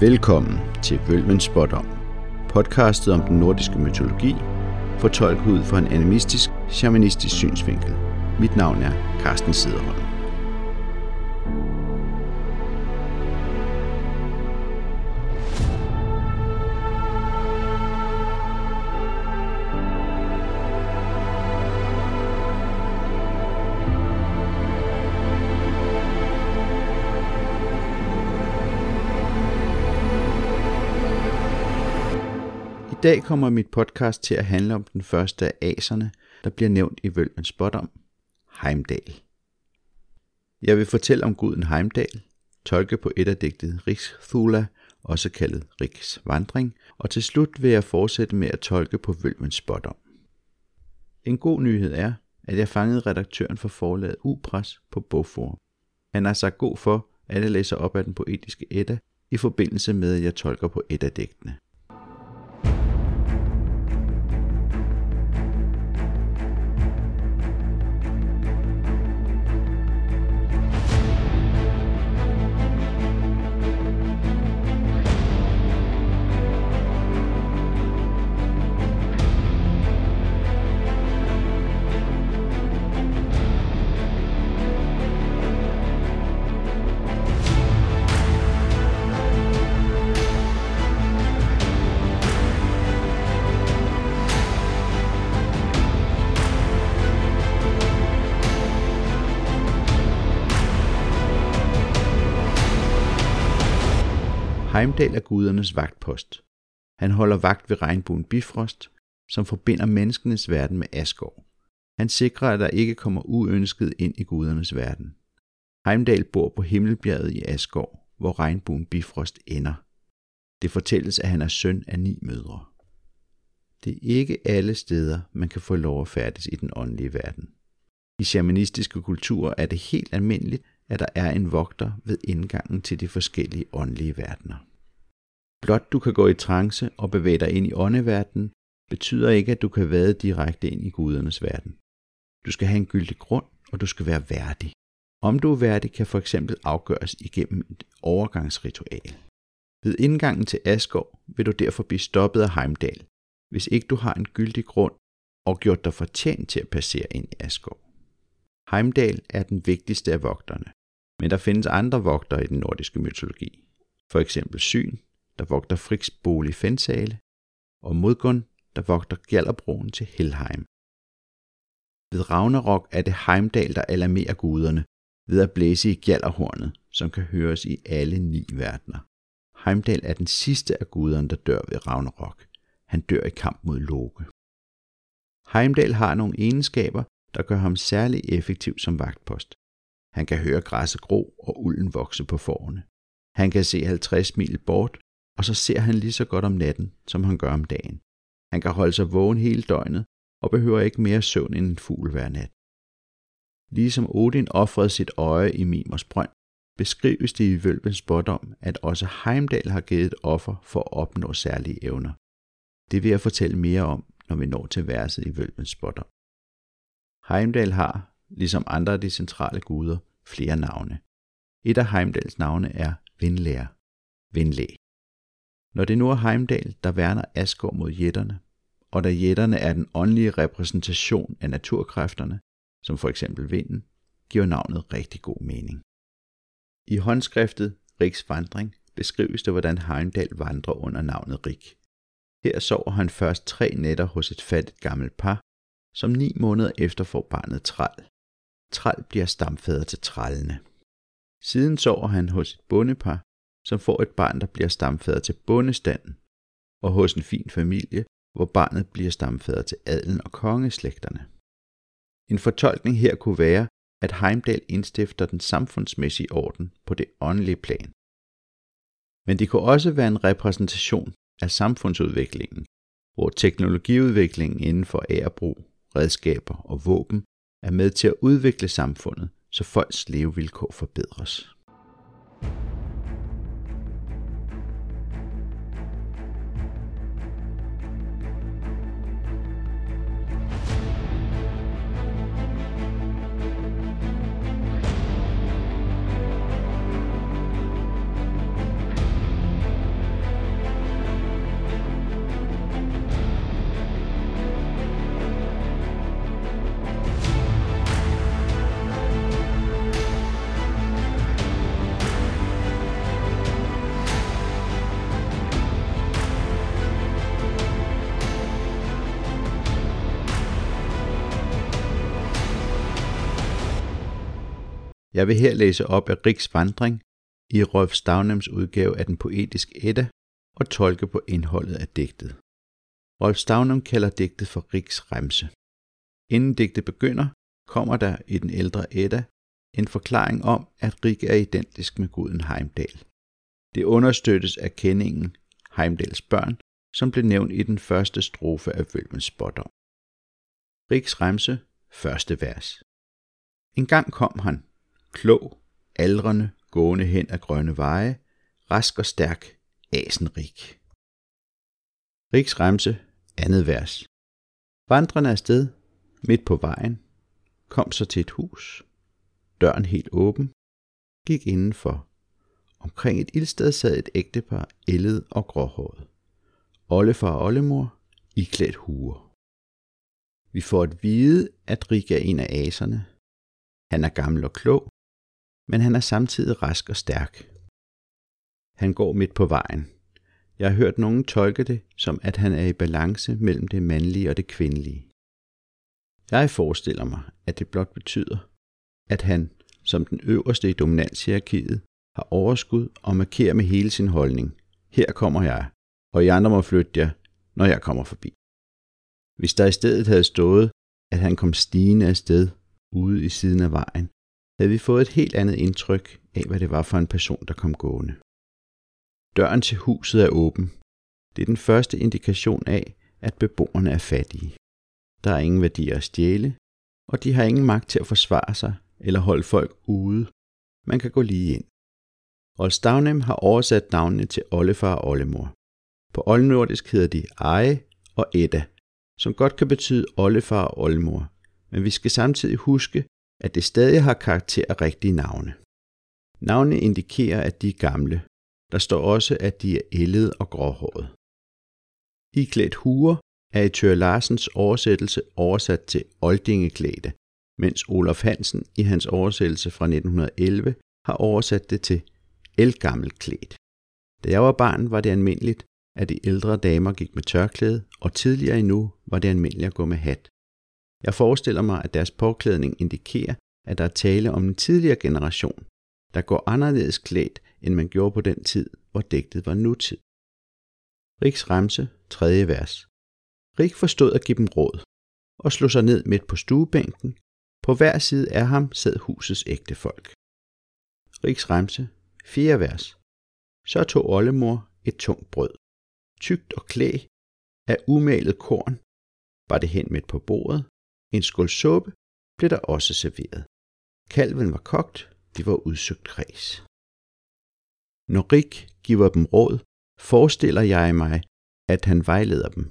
Velkommen til Vølvens Spådom, podcastet om den nordiske mytologi, fortolket ud fra en animistisk, shamanistisk synsvinkel. Mit navn er Carsten Sederholm. I dag kommer mit podcast til at handle om den første af aserne, der bliver nævnt i Vølvens Spådom, Heimdal. Jeg vil fortælle om guden Heimdal, tolke på et af digtet Riksthula, også kaldet Riks Vandring, og til slut vil jeg fortsætte med at tolke på Vølvens Spådom. En god nyhed er, at jeg fangede redaktøren for forlaget Upres på Bogforum. Han har sagt god for, at jeg læser op af den poetiske Edda i forbindelse med, at jeg tolker på Edda-digtene. Heimdal er gudernes vagtpost. Han holder vagt ved regnbuen Bifrost, som forbinder menneskenes verden med Asgård. Han sikrer, at der ikke kommer uønsket ind i gudernes verden. Heimdal bor på Himmelbjerget i Asgård, hvor regnbuen Bifrost ender. Det fortælles, at han er søn af ni mødre. Det er ikke alle steder, man kan få lov at færdes i den åndelige verden. I shamanistiske kulturer er det helt almindeligt, at der er en vogter ved indgangen til de forskellige åndelige verdener. Blot du kan gå i trance og bevæge dig ind i åndeverdenen, betyder ikke, at du kan vade direkte ind i gudernes verden. Du skal have en gyldig grund, og du skal være værdig. Om du er værdig, kan for eksempel afgøres igennem et overgangsritual. Ved indgangen til Asgård vil du derfor blive stoppet af Heimdal, hvis ikke du har en gyldig grund og gjort dig fortjent til at passere ind i Asgård. Heimdal er den vigtigste af vogterne, men der findes andre vogtere i den nordiske mytologi. For eksempel Syn, der vogter Friks bolig Fensale, og Modgun, der vogter Gjallerbroen til Helheim. Ved Ragnarok er det Heimdal, der alarmerer guderne ved at blæse i gjallerhornet, som kan høres i alle ni verdener. Heimdal er den sidste af guderne, der dør ved Ragnarok. Han dør i kamp mod Loke. Heimdal har nogle egenskaber, der gør ham særlig effektiv som vagtpost. Han kan høre græsset gro og ulden vokse på forerne. Han kan se 50 mil bort, og så ser han lige så godt om natten, som han gør om dagen. Han kan holde sig vågen hele døgnet, og behøver ikke mere søvn end en fugl hver nat. Ligesom Odin offrede sit øje i Mimers brønd, beskrives det i Vølvens spådom, at også Heimdal har givet et offer for at opnå særlige evner. Det vil jeg fortælle mere om, når vi når til verset i Vølvens spådom. Heimdal har, ligesom andre af de centrale guder, flere navne. Et af Heimdals navne er Vindlæger, Vindlæg. Når det nu er Heimdal, der værner Asgård mod jætterne, og da jætterne er den åndelige repræsentation af naturkræfterne, som for eksempel vinden, giver navnet rigtig god mening. I håndskriftet Riks vandring beskrives det, hvordan Heimdal vandrer under navnet Rik. Her sover han først tre nætter hos et fattigt gammelt par, som ni måneder efter får barnet Tral. Tral bliver stamfader til trallene. Siden sover han hos et bondepar, som får et barn, der bliver stamfader til bondestanden, og hos en fin familie, hvor barnet bliver stamfader til adelen og kongeslægterne. En fortolkning her kunne være, at Heimdal indstifter den samfundsmæssige orden på det åndelige plan. Men det kunne også være en repræsentation af samfundsudviklingen, hvor teknologiudviklingen inden for ærebrug, redskaber og våben er med til at udvikle samfundet, så folks levevilkår forbedres. Jeg vil her læse op af Riks vandring i Rolf Stavnems udgave af den poetiske Edda og tolke på indholdet af digtet. Rolf Stavnem kalder digtet for Riks remse. Inden digtet begynder, kommer der i den ældre Edda en forklaring om, at Rik er identisk med guden Heimdal. Det understøttes af kendingen Heimdals børn, som blev nævnt i den første strofe af Vølvens spådom. Riks remse, første vers. En gang kom han, klog, aldrende, gående hen ad grønne veje, rask og stærk, asenrig. Riks remse, andet vers. Vandrende afsted, midt på vejen, kom så til et hus. Døren helt åben, gik indenfor. Omkring et ildsted sad et ægtepar, ældet og gråhåret. Oldefar og oldemor, iklædt huer. Vi får at vide, at Rik er en af aserne. Han er gammel og klog, men han er samtidig rask og stærk. Han går midt på vejen. Jeg har hørt nogen tolke det som, at han er i balance mellem det mandlige og det kvindelige. Jeg forestiller mig, at det blot betyder, at han, som den øverste i dominanshierarkiet, har overskud og markerer med hele sin holdning. Her kommer jeg, og I andre må flytte jer, når jeg kommer forbi. Hvis der i stedet havde stået, at han kom stigende afsted ude i siden af vejen, havde vi fået et helt andet indtryk af, hvad det var for en person, der kom gående. Døren til huset er åben. Det er den første indikation af, at beboerne er fattige. Der er ingen værdier at stjæle, og de har ingen magt til at forsvare sig eller holde folk ude. Man kan gå lige ind. Olstavnem har oversat navnene til oldefar og oldemor. På oldnordisk hedder de Eje og Edda, som godt kan betyde oldefar og oldemor, men vi skal samtidig huske, at det stadig har karakter af rigtige navne. Navnene indikerer, at de er gamle. Der står også, at de er ældede og gråhåret. klædt huer er i Tør Larsens oversættelse oversat til oldingeklædte, mens Olaf Hansen i hans oversættelse fra 1911 har oversat det til elgammelklædt. Da jeg var barn, var det almindeligt, at de ældre damer gik med tørklæde, og tidligere endnu var det almindeligt at gå med hat. Jeg forestiller mig, at deres påklædning indikerer, at der er tale om en tidligere generation, der går anderledes klædt, end man gjorde på den tid, hvor digtet var nutid. Riks Ramse, 3. vers. Rik forstod at give dem råd, og slog sig ned midt på stuebænken. På hver side af ham sad husets ægte folk. Riks Ramse, 4. vers. Så tog oldemor et tungt brød, tykt og klæ af umalet korn, var det hen midt på bordet, en skål suppe blev der også serveret. Kalven var kogt, de var udsøgt kreds. Når Rik giver dem råd, forestiller jeg mig, at han vejleder dem.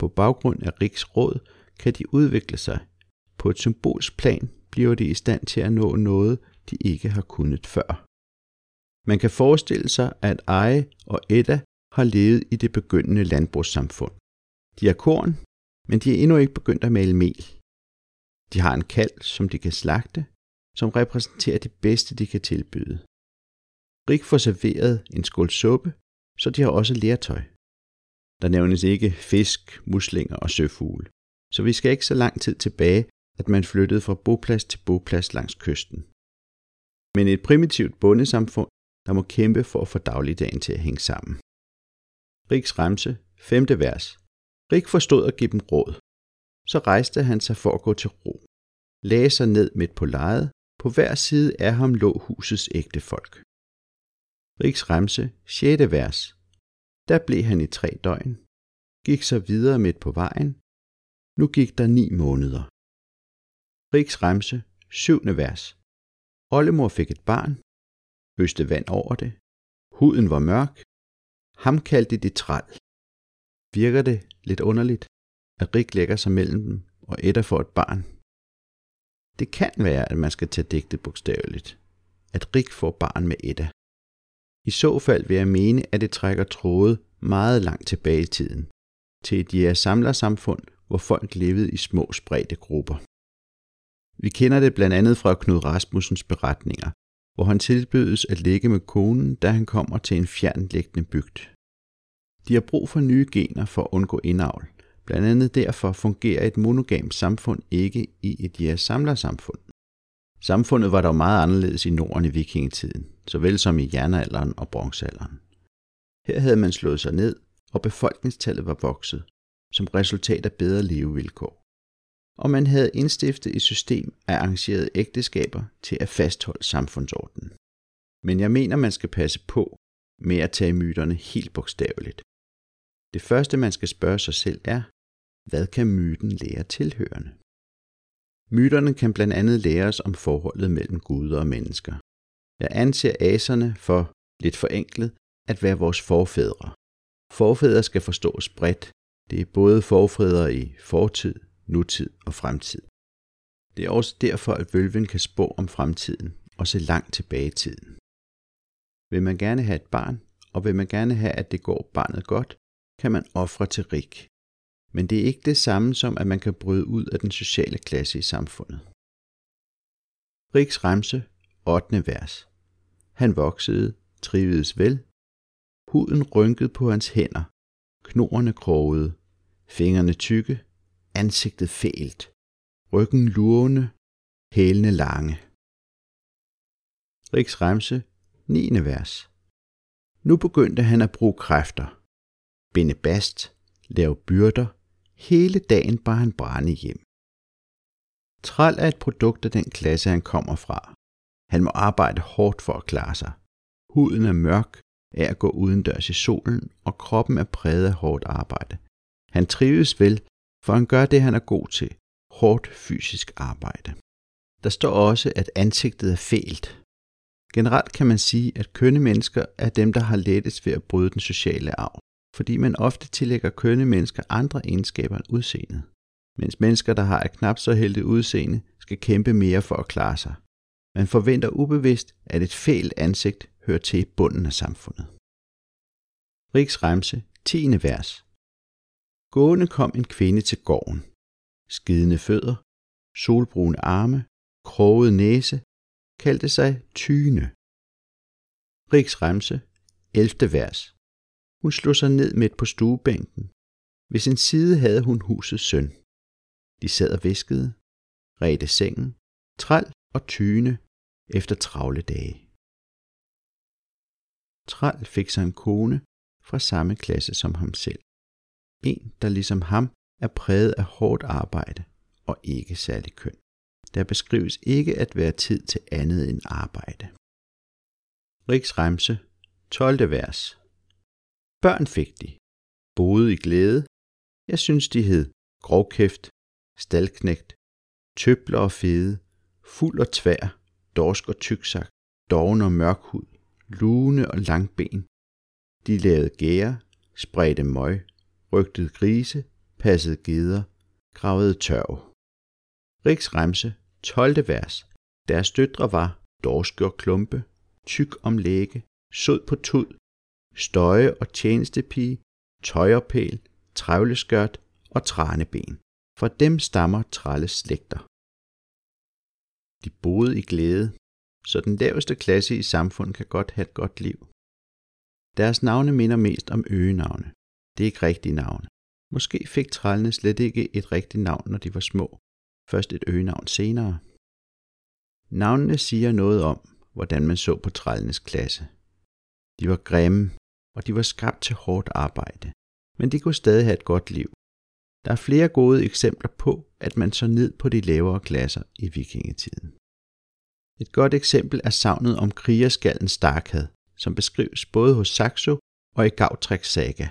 På baggrund af Riks råd kan de udvikle sig. På et symbolsk plan bliver de i stand til at nå noget, de ikke har kunnet før. Man kan forestille sig, at Eje og Edda har levet i det begyndende landbrugssamfund. De har korn, men de er endnu ikke begyndt at male mel. De har en kalv, som de kan slagte, som repræsenterer det bedste, de kan tilbyde. Rik får serveret en skål suppe, så de har også lertøj. Der nævnes ikke fisk, muslinger og søfugle, så vi skal ikke så lang tid tilbage, at man flyttede fra boplads til boplads langs kysten. Men et primitivt bondesamfund, der må kæmpe for at få dagligdagen til at hænge sammen. Riks remse, 5. vers. Rik forstod at give dem råd. Så rejste han sig for at gå til ro. Lagde sig ned midt på lejet. På hver side af ham lå husets ægte folk. Riks remse, 6. vers. Der blev han i tre døgn. Gik så videre midt på vejen. Nu gik der ni måneder. Riks remse, 7. vers. Ollemor fik et barn. Øste vand over det. Huden var mørk. Ham kaldte de træl. Virker det lidt underligt, at Rik lægger sig mellem dem, og Edda får et barn? Det kan være, at man skal tage digtet bogstaveligt. At Rik får barn med Edda. I så fald vil jeg mene, at det trækker tråde meget langt tilbage i tiden. Til et jægersamlersamfund, hvor folk levede i små spredte grupper. Vi kender det blandt andet fra Knud Rasmussens beretninger, hvor han tilbydes at ligge med konen, da han kommer til en fjernliggende bygd. De har brug for nye gener for at undgå indavl. Blandt andet derfor fungerer et monogamt samfund ikke i et jægersamlersamfund. Samfundet var dog meget anderledes i Norden i vikingetiden, såvel som i jernalderen og bronzealderen. Her havde man slået sig ned, og befolkningstallet var vokset, som resultat af bedre levevilkår. Og man havde indstiftet et system af arrangerede ægteskaber til at fastholde samfundsordenen. Men jeg mener, man skal passe på med at tage myterne helt bogstaveligt. Det første, man skal spørge sig selv er, hvad kan myten lære tilhørende? Myterne kan blandt andet lære os om forholdet mellem guder og mennesker. Jeg anser aserne for, lidt forenklet, at være vores forfædre. Forfædre skal forstås bredt. Det er både forfædre i fortid, nutid og fremtid. Det er også derfor, at vølven kan spå om fremtiden og se langt tilbage i tiden. Vil man gerne have et barn, og vil man gerne have, at det går barnet godt, kan man ofre til rig. Men det er ikke det samme som, at man kan bryde ud af den sociale klasse i samfundet. Riks Remse, 8. vers. Han voksede, trivedes vel. Huden rynkede på hans hænder, knorene krogede, fingrene tykke, ansigtet fælt, ryggen lurende, hælene lange. Riks Remse, 9. vers. Nu begyndte han at bruge kræfter. Binde bast, lave byrder, hele dagen bar han brænde hjem. Træl er et produkt af den klasse, han kommer fra. Han må arbejde hårdt for at klare sig. Huden er mørk af at gå udendørs i solen, og kroppen er præget af hårdt arbejde. Han trives vel, for han gør det, han er god til. Hårdt fysisk arbejde. Der står også, at ansigtet er fælt. Generelt kan man sige, at kønne mennesker er dem, der har lettest ved at bryde den sociale arv, fordi man ofte tillægger kønne mennesker andre egenskaber end udseendet, mens mennesker, der har et knap så heldigt udseende, skal kæmpe mere for at klare sig. Man forventer ubevidst, at et fælt ansigt hører til bunden af samfundet. Riks Remse, 10. vers. Gående kom en kvinde til gården. Skidende fødder, solbrune arme, kroget næse, kaldte sig Tyne. Riks Remse, 11. vers. Hun slog sig ned midt på stuebænken. Ved sin side havde hun husets søn. De sad og viskede, redte sengen, træl og tyne efter travle dage. Træl fik sig en kone fra samme klasse som ham selv. En, der ligesom ham er præget af hårdt arbejde og ikke særlig køn. Der beskrives ikke at være tid til andet end arbejde. Riks Remse, 12. vers. Børn fik de, boede i glæde. Jeg synes, de hed grovkæft, stalknægt, tøbler og fede, fuld og tvær, dorsk og tyksak, doven og mørkhud, lune og langben. De lavede gære, spredte møg, rygtede grise, passede geder, gravede tørv. Riks Remse, 12. vers. Deres døtre var dorske og klumpe, tyk om læge, sød på tud, støje og tjenestepige, tøjerpæl, trævleskørt og træneben. For dem stammer trælles slægter. De boede i glæde, så den laveste klasse i samfundet kan godt have et godt liv. Deres navne minder mest om øgenavne. Det er ikke rigtige navne. Måske fik trællene slet ikke et rigtigt navn, når de var små. Først et øgenavn senere. Navnene siger noget om, hvordan man så på trællenes klasse. De var grimme, og de var skabt til hårdt arbejde. Men de kunne stadig have et godt liv. Der er flere gode eksempler på, at man så ned på de lavere klasser i vikingetiden. Et godt eksempel er savnet om krigerskallen Starkad, som beskrives både hos Saxo og i Gautreks saga.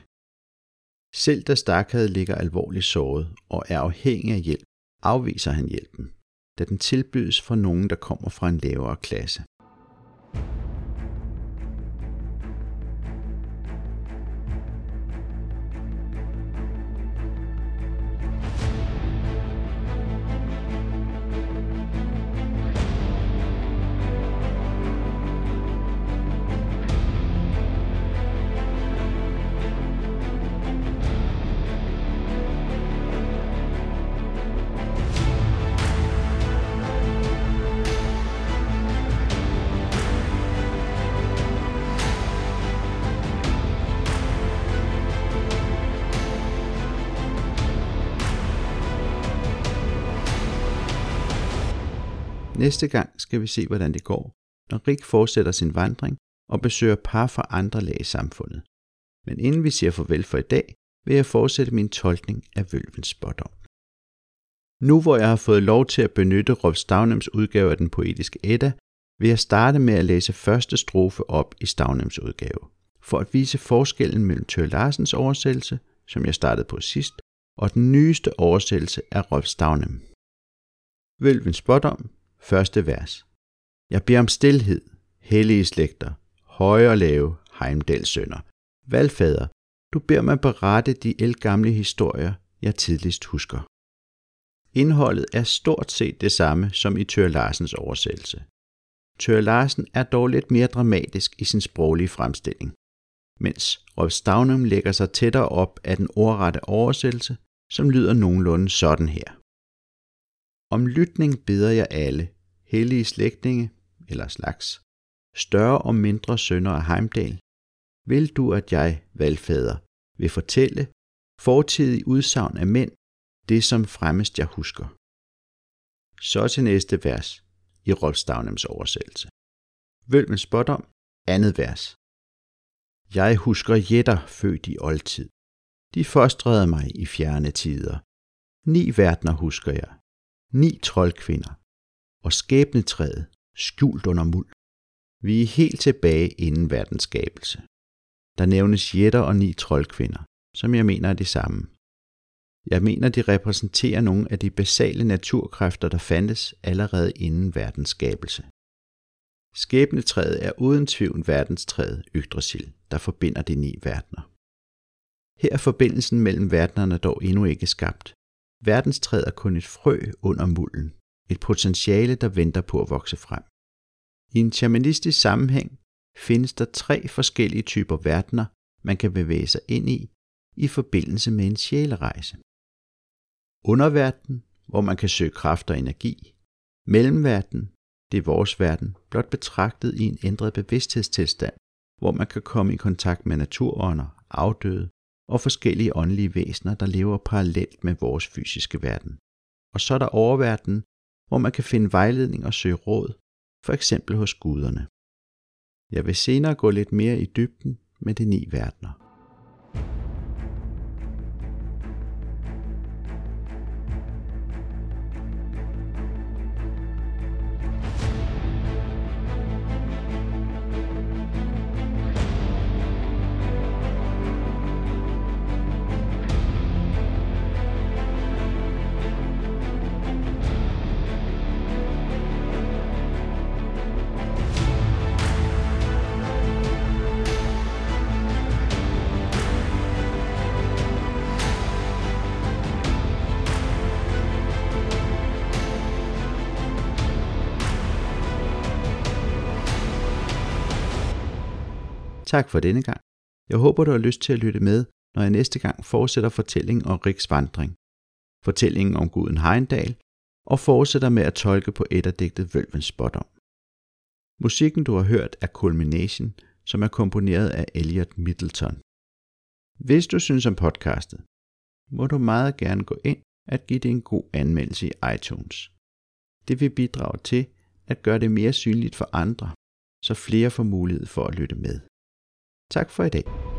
Selv da Starkad ligger alvorligt såret og er afhængig af hjælp, afviser han hjælpen, da den tilbydes fra nogen, der kommer fra en lavere klasse. Næste gang skal vi se, hvordan det går, når Rik fortsætter sin vandring og besøger par fra andre lag i samfundet. Men inden vi siger farvel for i dag, vil jeg fortsætte min tolkning af vølvens spådom. Nu hvor jeg har fået lov til at benytte Rolf Stavnems udgave af den poetiske Edda, vil jeg starte med at læse første strofe op i Stavnems udgave, for at vise forskellen mellem Tør Larsens oversættelse, som jeg startede på sidst, og den nyeste oversættelse af Rolf Stavnem. Vølvens spådom, første vers. Jeg beder om stilhed, hellige slægter, høje og lave, Heimdals sønner. Valfader, du beder mig berette de elgamle historier, jeg tidligst husker. Indholdet er stort set det samme som i Tør Larsens oversættelse. Tør Larsen er dog lidt mere dramatisk i sin sproglige fremstilling, mens Rolf Stavnum lægger sig tættere op af den ordrette oversættelse, som lyder nogenlunde sådan her. Om lytning beder jeg alle, hellige slægtninge eller slags, større og mindre sønner af Heimdal, vil du, at jeg, valgfader, vil fortælle fortidig udsagn af mænd, det som fremmest jeg husker. Så til næste vers i Rolf Stavnems oversættelse. Vølvens spådom, andet vers. Jeg husker jætter født i oldtid. De fostrede mig i fjerne tider. Ni verdener husker jeg. Ni troldkvinder. Og skæbnetræet, skjult under muld. Vi er helt tilbage inden verdens skabelse. Der nævnes jætter og ni troldkvinder, som jeg mener er de samme. Jeg mener, de repræsenterer nogle af de basale naturkræfter, der fandtes allerede inden verdens skabelse. Skæbnetræet er uden tvivl verdenstræet Yggdrasil, der forbinder de ni verdener. Her er forbindelsen mellem verdenerne dog endnu ikke skabt. Verdenstræet er kun et frø under mulden, et potentiale, der venter på at vokse frem. I en shamanistisk sammenhæng findes der tre forskellige typer verdener, man kan bevæge sig ind i, i forbindelse med en sjælerejse. Underverden, hvor man kan søge kraft og energi. Mellemverden, det er vores verden, blot betragtet i en ændret bevidsthedstilstand, hvor man kan komme i kontakt med naturånder, afdøde og forskellige åndelige væsener, der lever parallelt med vores fysiske verden. Og så er der oververden, hvor man kan finde vejledning og søge råd, for eksempel hos guderne. Jeg vil senere gå lidt mere i dybden med de ni verdener. Tak for denne gang. Jeg håber, du har lyst til at lytte med, når jeg næste gang fortsætter fortællingen om Riks vandring, fortællingen om guden Heindal, og fortsætter med at tolke på digtet Vølvens spådom. Musikken, du har hørt, er Culmination, som er komponeret af Elliot Middleton. Hvis du synes om podcastet, må du meget gerne gå ind at give det en god anmeldelse i iTunes. Det vil bidrage til at gøre det mere synligt for andre, så flere får mulighed for at lytte med. Tak for i dag.